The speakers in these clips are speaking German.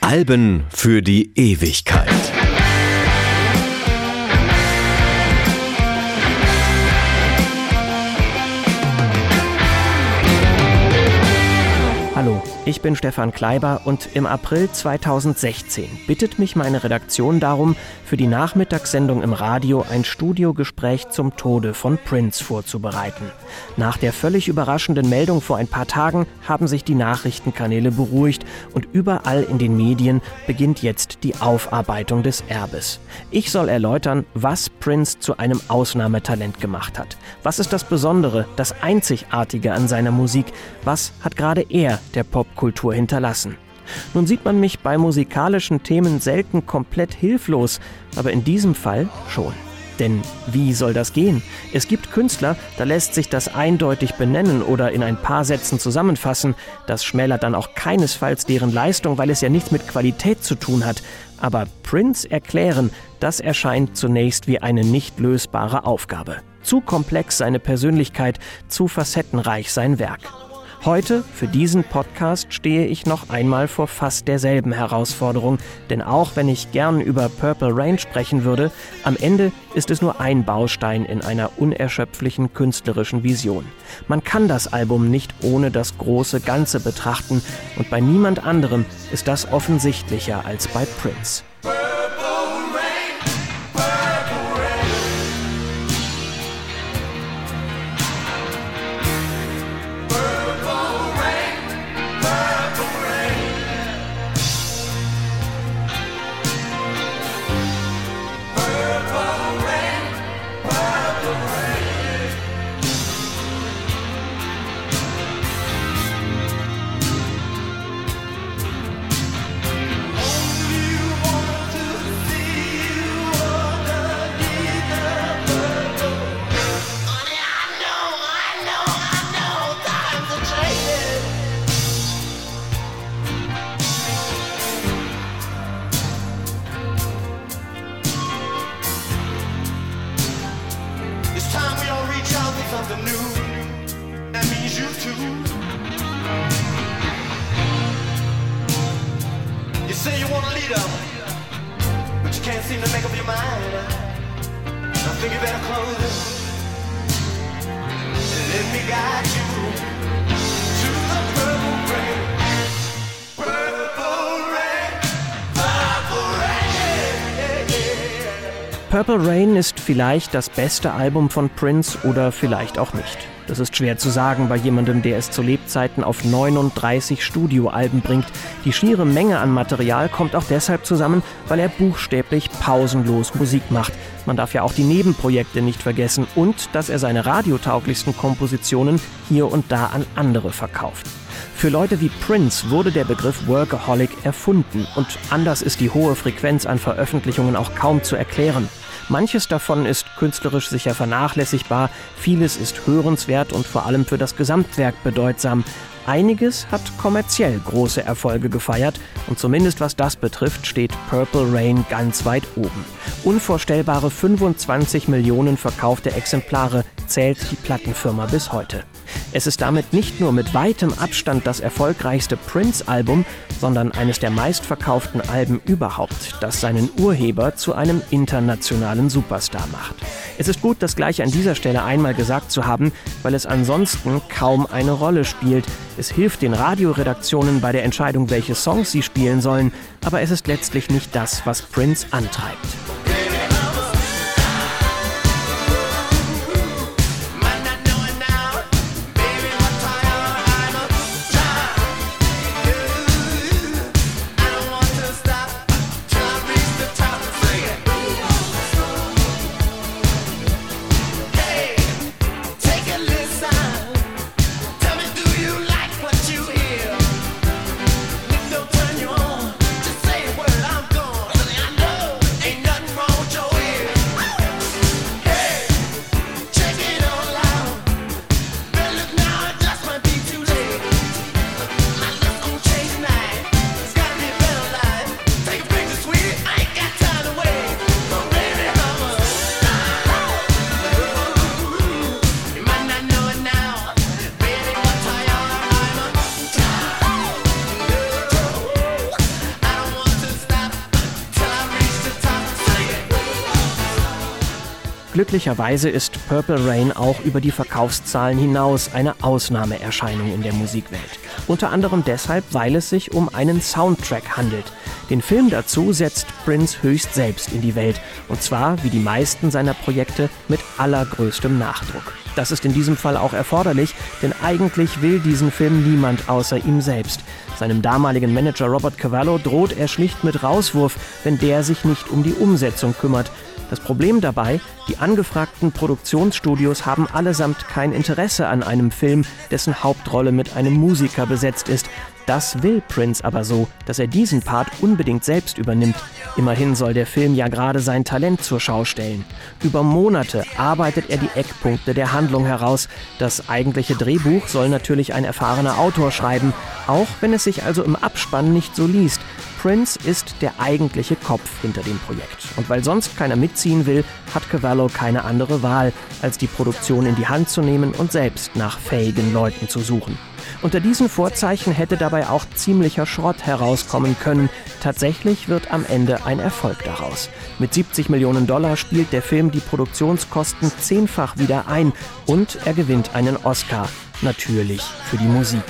Alben für die Ewigkeit. Ich bin Stefan Kleiber und im April 2016 bittet mich meine Redaktion darum, für die Nachmittagssendung im Radio ein Studiogespräch zum Tode von Prince vorzubereiten. Nach der völlig überraschenden Meldung vor ein paar Tagen haben sich die Nachrichtenkanäle beruhigt und überall in den Medien beginnt jetzt die Aufarbeitung des Erbes. Ich soll erläutern, was Prince zu einem Ausnahmetalent gemacht hat. Was ist das Besondere, das Einzigartige an seiner Musik? Was hat gerade er der Popkultur hinterlassen? Nun sieht man mich bei musikalischen Themen selten komplett hilflos, aber in diesem Fall schon. Denn wie soll das gehen? Es gibt Künstler, da lässt sich das eindeutig benennen oder in ein paar Sätzen zusammenfassen. Das schmälert dann auch keinesfalls deren Leistung, weil es ja nichts mit Qualität zu tun hat. Aber Prince erklären, das erscheint zunächst wie eine nicht lösbare Aufgabe. Zu komplex seine Persönlichkeit, zu facettenreich sein Werk. Heute, für diesen Podcast, stehe ich noch einmal vor fast derselben Herausforderung, denn auch wenn ich gern über Purple Rain sprechen würde, am Ende ist es nur ein Baustein in einer unerschöpflichen künstlerischen Vision. Man kann das Album nicht ohne das große Ganze betrachten und bei niemand anderem ist das offensichtlicher als bei Prince. Purple Rain ist vielleicht das beste Album von Prince oder vielleicht auch nicht. Das ist schwer zu sagen bei jemandem, der es zu Lebzeiten auf 39 Studioalben bringt. Die schiere Menge an Material kommt auch deshalb zusammen, weil er buchstäblich pausenlos Musik macht. Man darf ja auch die Nebenprojekte nicht vergessen und dass er seine radiotauglichsten Kompositionen hier und da an andere verkauft. Für Leute wie Prince wurde der Begriff Workaholic erfunden und anders ist die hohe Frequenz an Veröffentlichungen auch kaum zu erklären. Manches davon ist künstlerisch sicher vernachlässigbar, vieles ist hörenswert und vor allem für das Gesamtwerk bedeutsam. Einiges hat kommerziell große Erfolge gefeiert und zumindest was das betrifft, steht Purple Rain ganz weit oben. Unvorstellbare 25 Millionen verkaufte Exemplare zählt die Plattenfirma bis heute. Es ist damit nicht nur mit weitem Abstand das erfolgreichste Prince-Album, sondern eines der meistverkauften Alben überhaupt, das seinen Urheber zu einem internationalen Superstar macht. Es ist gut, das gleich an dieser Stelle einmal gesagt zu haben, weil es ansonsten kaum eine Rolle spielt. Es hilft den Radioredaktionen bei der Entscheidung, welche Songs sie spielen sollen, aber es ist letztlich nicht das, was Prince antreibt. Glücklicherweise ist Purple Rain auch über die Verkaufszahlen hinaus eine Ausnahmeerscheinung in der Musikwelt. Unter anderem deshalb, weil es sich um einen Soundtrack handelt. Den Film dazu setzt Prince höchst selbst in die Welt. Und zwar, wie die meisten seiner Projekte, mit allergrößtem Nachdruck. Das ist in diesem Fall auch erforderlich, denn eigentlich will diesen Film niemand außer ihm selbst. Seinem damaligen Manager Robert Cavallo droht er schlicht mit Rauswurf, wenn der sich nicht um die Umsetzung kümmert. Das Problem dabei, die angefragten Produktionsstudios haben allesamt kein Interesse an einem Film, dessen Hauptrolle mit einem Musiker besetzt ist. Das will Prince aber so, dass er diesen Part unbedingt selbst übernimmt. Immerhin soll der Film ja gerade sein Talent zur Schau stellen. Über Monate arbeitet er die Eckpunkte der Handlung heraus. Das eigentliche Drehbuch soll natürlich ein erfahrener Autor schreiben, auch wenn es sich also im Abspann nicht so liest. Prince ist der eigentliche Kopf hinter dem Projekt. Und weil sonst keiner mitziehen will, hat Cavallo keine andere Wahl, als die Produktion in die Hand zu nehmen und selbst nach fähigen Leuten zu suchen. Unter diesen Vorzeichen hätte dabei auch ziemlicher Schrott herauskommen können. Tatsächlich wird am Ende ein Erfolg daraus. Mit 70 Millionen Dollar spielt der Film die Produktionskosten zehnfach wieder ein und er gewinnt einen Oscar. Natürlich für die Musik.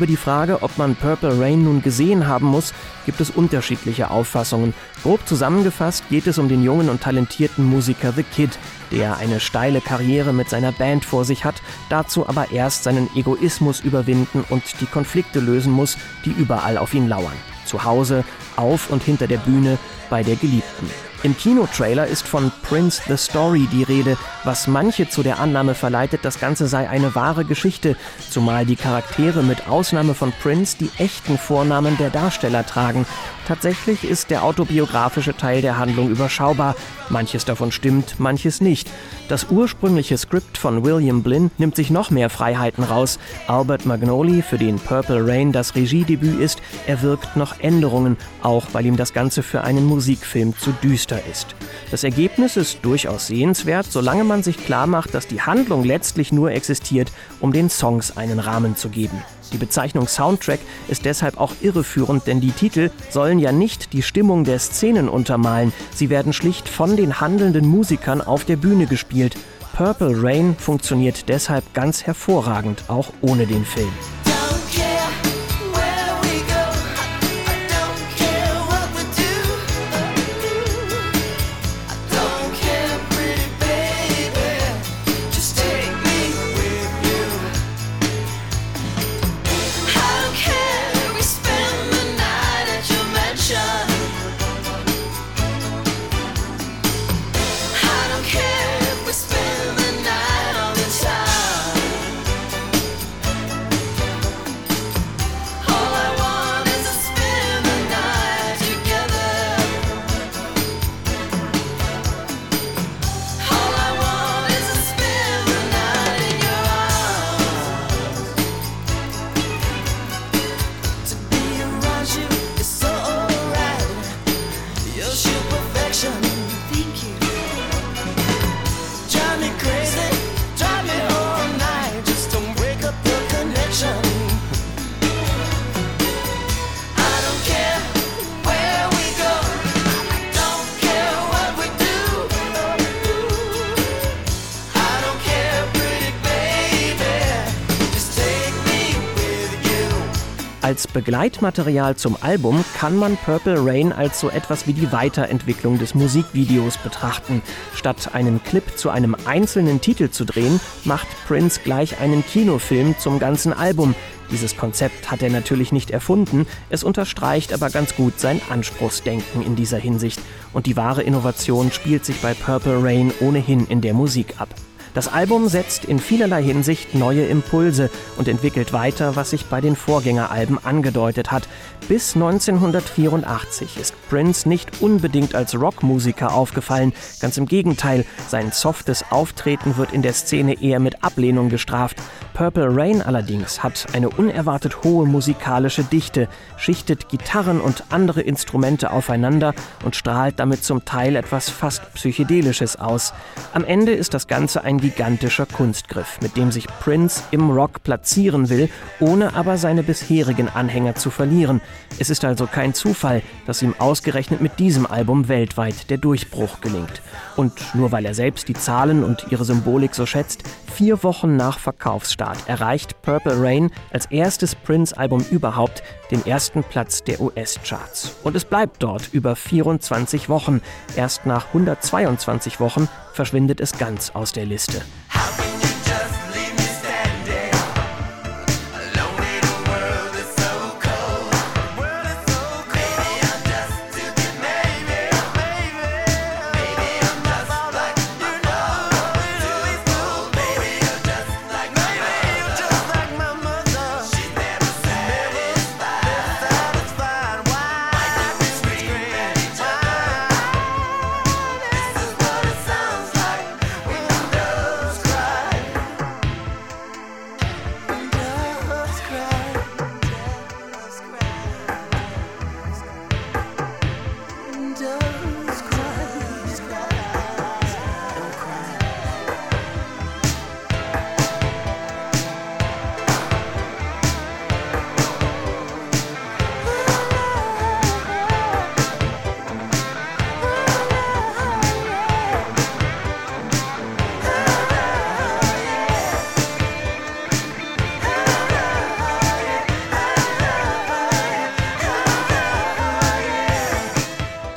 Über die Frage, ob man Purple Rain nun gesehen haben muss, gibt es unterschiedliche Auffassungen. Grob zusammengefasst geht es um den jungen und talentierten Musiker The Kid, der eine steile Karriere mit seiner Band vor sich hat, dazu aber erst seinen Egoismus überwinden und die Konflikte lösen muss, die überall auf ihn lauern. Zu Hause, auf und hinter der Bühne, bei der Geliebten. Im Kinotrailer ist von Prince the Story die Rede, was manche zu der Annahme verleitet, das Ganze sei eine wahre Geschichte, zumal die Charaktere mit Ausnahme von Prince die echten Vornamen der Darsteller tragen. Tatsächlich ist der autobiografische Teil der Handlung überschaubar. Manches davon stimmt, manches nicht. Das ursprüngliche Skript von William Blinn nimmt sich noch mehr Freiheiten raus. Albert Magnoli, für den Purple Rain das Regiedebüt ist, erwirkt noch Änderungen, auch weil ihm das Ganze für einen Musikfilm zu düster ist. Das Ergebnis ist durchaus sehenswert, solange man sich klar macht, dass die Handlung letztlich nur existiert, um den Songs einen Rahmen zu geben. Die Bezeichnung Soundtrack ist deshalb auch irreführend, denn die Titel sollen ja nicht die Stimmung der Szenen untermalen, sie werden schlicht von den handelnden Musikern auf der Bühne gespielt. Purple Rain funktioniert deshalb ganz hervorragend, auch ohne den Film. Als Begleitmaterial zum Album kann man Purple Rain als so etwas wie die Weiterentwicklung des Musikvideos betrachten. Statt einen Clip zu einem einzelnen Titel zu drehen, macht Prince gleich einen Kinofilm zum ganzen Album. Dieses Konzept hat er natürlich nicht erfunden, es unterstreicht aber ganz gut sein Anspruchsdenken in dieser Hinsicht. Und die wahre Innovation spielt sich bei Purple Rain ohnehin in der Musik ab. Das Album setzt in vielerlei Hinsicht neue Impulse und entwickelt weiter, was sich bei den Vorgängeralben angedeutet hat. Bis 1984 ist Prince nicht unbedingt als Rockmusiker aufgefallen, ganz im Gegenteil, sein softes Auftreten wird in der Szene eher mit Ablehnung gestraft. Purple Rain allerdings hat eine unerwartet hohe musikalische Dichte, schichtet Gitarren und andere Instrumente aufeinander und strahlt damit zum Teil etwas fast Psychedelisches aus. Am Ende ist das Ganze ein gigantischer Kunstgriff, mit dem sich Prince im Rock platzieren will, ohne aber seine bisherigen Anhänger zu verlieren. Es ist also kein Zufall, dass ihm ausgerechnet mit diesem Album weltweit der Durchbruch gelingt. Und nur weil er selbst die Zahlen und ihre Symbolik so schätzt, vier Wochen nach Verkaufsstart erreicht Purple Rain als erstes Prince-Album überhaupt den ersten Platz der US-Charts. Und es bleibt dort über 24 Wochen. Erst nach 122 Wochen verschwindet es ganz aus der Liste.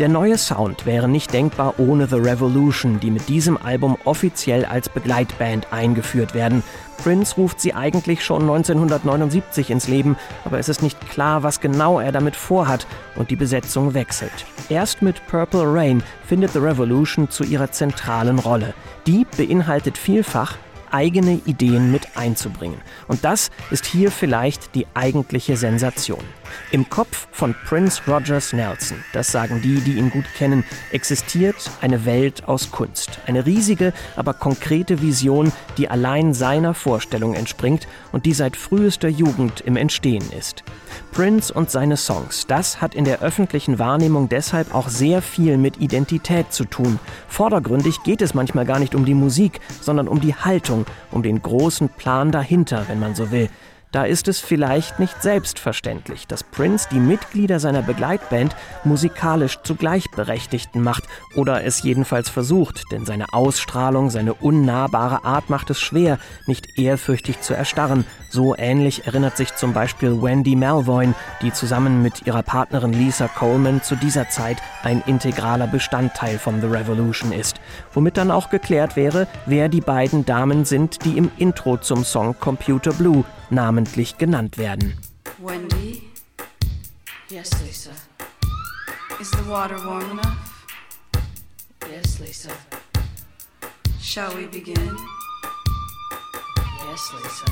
Der neue Sound wäre nicht denkbar ohne The Revolution, die mit diesem Album offiziell als Begleitband eingeführt werden. Prince ruft sie eigentlich schon 1979 ins Leben, aber es ist nicht klar, was genau er damit vorhat und die Besetzung wechselt. Erst mit Purple Rain findet The Revolution zu ihrer zentralen Rolle. Die beinhaltet vielfach eigene Ideen mit einzubringen. Und das ist hier vielleicht die eigentliche Sensation. Im Kopf von Prince Rogers Nelson, das sagen die, die ihn gut kennen, existiert eine Welt aus Kunst. Eine riesige, aber konkrete Vision, die allein seiner Vorstellung entspringt und die seit frühester Jugend im Entstehen ist. Prince und seine Songs, das hat in der öffentlichen Wahrnehmung deshalb auch sehr viel mit Identität zu tun. Vordergründig geht es manchmal gar nicht um die Musik, sondern um die Haltung, um den großen Plan dahinter, wenn man so will. Da ist es vielleicht nicht selbstverständlich, dass Prince die Mitglieder seiner Begleitband musikalisch zu Gleichberechtigten macht oder es jedenfalls versucht, denn seine Ausstrahlung, seine unnahbare Art macht es schwer, nicht ehrfürchtig zu erstarren. So ähnlich erinnert sich zum Beispiel Wendy Melvoin, die zusammen mit ihrer Partnerin Lisa Coleman zu dieser Zeit ein integraler Bestandteil von The Revolution ist. Womit dann auch geklärt wäre, wer die beiden Damen sind, die im Intro zum Song Computer Blue namentlich genannt werden. Wendy? Yes, Lisa. Is the water warm enough? Yes, Lisa. Shall we begin? Yes, Lisa.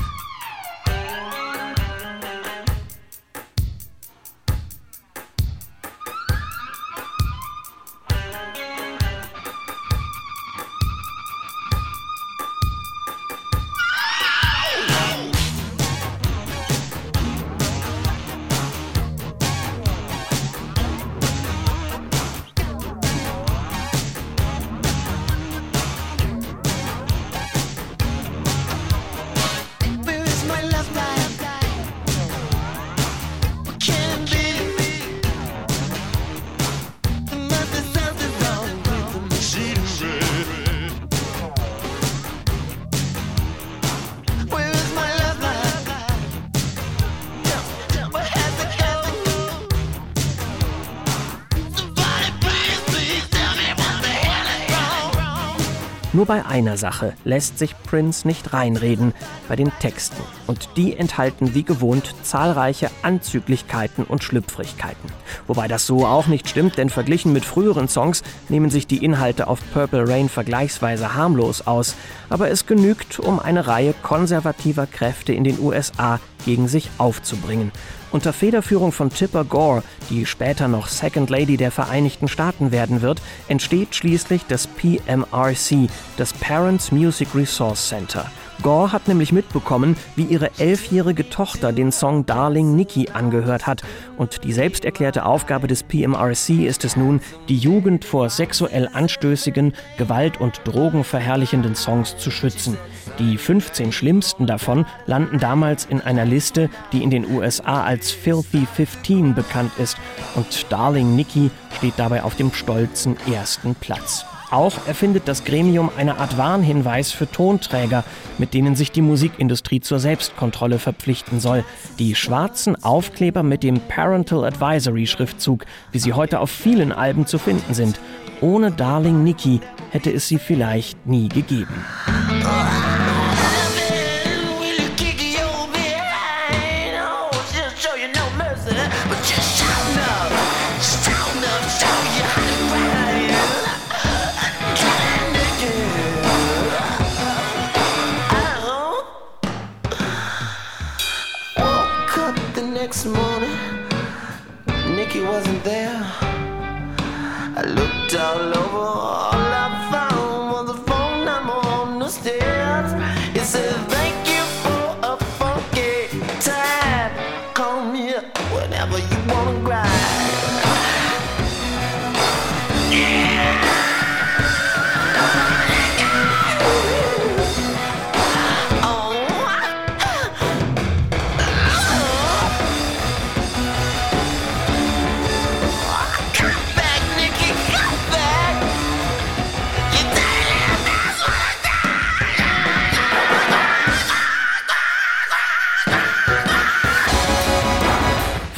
Nur bei einer Sache lässt sich Prince nicht reinreden, bei den Texten. Und die enthalten wie gewohnt zahlreiche Anzüglichkeiten und Schlüpfrigkeiten. Wobei das so auch nicht stimmt, denn verglichen mit früheren Songs nehmen sich die Inhalte auf Purple Rain vergleichsweise harmlos aus. Aber es genügt, um eine Reihe konservativer Kräfte in den USA gegen sich aufzubringen. Unter Federführung von Tipper Gore, die später noch Second Lady der Vereinigten Staaten werden wird, entsteht schließlich das PMRC, das Parents Music Resource Center. Gore hat nämlich mitbekommen, wie ihre elfjährige Tochter den Song Darling Nikki angehört hat. Und die selbsterklärte Aufgabe des PMRC ist es nun, die Jugend vor sexuell anstößigen, gewalt- und drogenverherrlichenden Songs zu schützen. Die 15 schlimmsten davon landen damals in einer Liste, die in den USA als Filthy 15 bekannt ist. Und Darling Nikki steht dabei auf dem stolzen ersten Platz. Auch erfindet das Gremium eine Art Warnhinweis für Tonträger, mit denen sich die Musikindustrie zur Selbstkontrolle verpflichten soll. Die schwarzen Aufkleber mit dem Parental Advisory Schriftzug, wie sie heute auf vielen Alben zu finden sind. Ohne Darling Nikki hätte es sie vielleicht nie gegeben.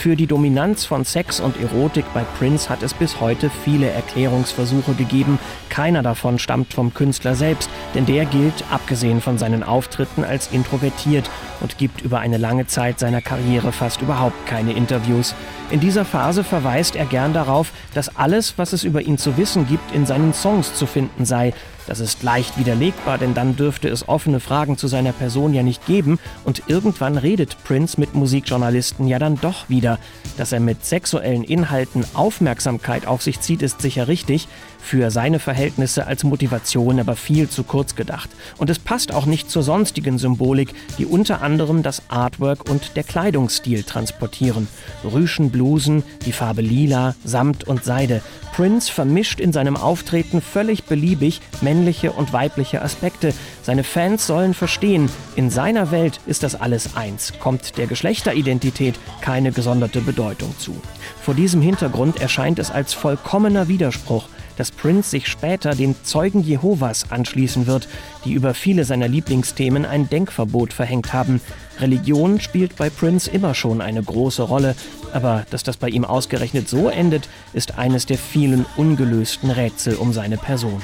Für die Dominanz von Sex und Erotik bei Prince hat es bis heute viele Erklärungsversuche gegeben. Keiner davon stammt vom Künstler selbst, denn der gilt, abgesehen von seinen Auftritten, als introvertiert und gibt über eine lange Zeit seiner Karriere fast überhaupt keine Interviews. In dieser Phase verweist er gern darauf, dass alles, was es über ihn zu wissen gibt, in seinen Songs zu finden sei. Das ist leicht widerlegbar, denn dann dürfte es offene Fragen zu seiner Person ja nicht geben und irgendwann redet Prince mit Musikjournalisten ja dann doch wieder. Dass er mit sexuellen Inhalten Aufmerksamkeit auf sich zieht, ist sicher richtig, für seine Verhältnisse als Motivation aber viel zu kurz gedacht. Und es passt auch nicht zur sonstigen Symbolik, die unter anderem das Artwork und der Kleidungsstil transportieren. Rüschenblusen, die Farbe lila, Samt und Seide. Prince vermischt in seinem Auftreten völlig beliebig männliche und weibliche Aspekte. Seine Fans sollen verstehen, in seiner Welt ist das alles eins, kommt der Geschlechteridentität keine gesonderte Bedeutung zu. Vor diesem Hintergrund erscheint es als vollkommener Widerspruch, dass Prince sich später den Zeugen Jehovas anschließen wird, die über viele seiner Lieblingsthemen ein Denkverbot verhängt haben. Religion spielt bei Prince immer schon eine große Rolle, aber dass das bei ihm ausgerechnet so endet, ist eines der vielen ungelösten Rätsel um seine Person.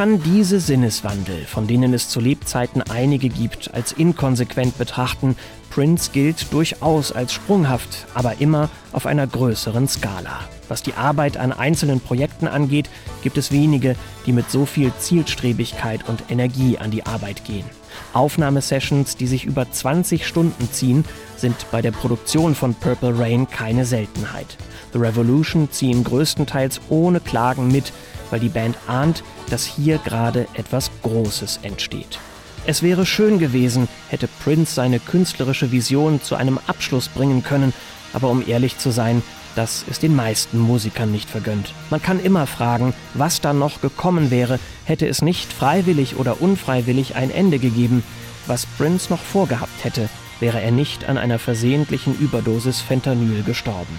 Kann diese Sinneswandel, von denen es zu Lebzeiten einige gibt, als inkonsequent betrachten. Prince gilt durchaus als sprunghaft, aber immer auf einer größeren Skala. Was die Arbeit an einzelnen Projekten angeht, gibt es wenige, die mit so viel Zielstrebigkeit und Energie an die Arbeit gehen. Aufnahmesessions, die sich über 20 Stunden ziehen, sind bei der Produktion von Purple Rain keine Seltenheit. The Revolution ziehen größtenteils ohne Klagen mit, weil die Band ahnt, dass hier gerade etwas Großes entsteht. Es wäre schön gewesen, hätte Prince seine künstlerische Vision zu einem Abschluss bringen können, aber um ehrlich zu sein, das ist den meisten Musikern nicht vergönnt. Man kann immer fragen, was dann noch gekommen wäre, hätte es nicht freiwillig oder unfreiwillig ein Ende gegeben. Was Prince noch vorgehabt hätte, wäre er nicht an einer versehentlichen Überdosis Fentanyl gestorben.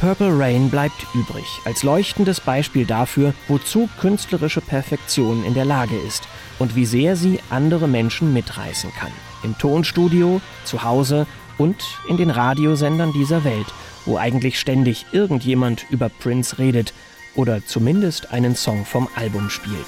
Purple Rain bleibt übrig, als leuchtendes Beispiel dafür, wozu künstlerische Perfektion in der Lage ist und wie sehr sie andere Menschen mitreißen kann. Im Tonstudio, zu Hause und in den Radiosendern dieser Welt, wo eigentlich ständig irgendjemand über Prince redet oder zumindest einen Song vom Album spielt.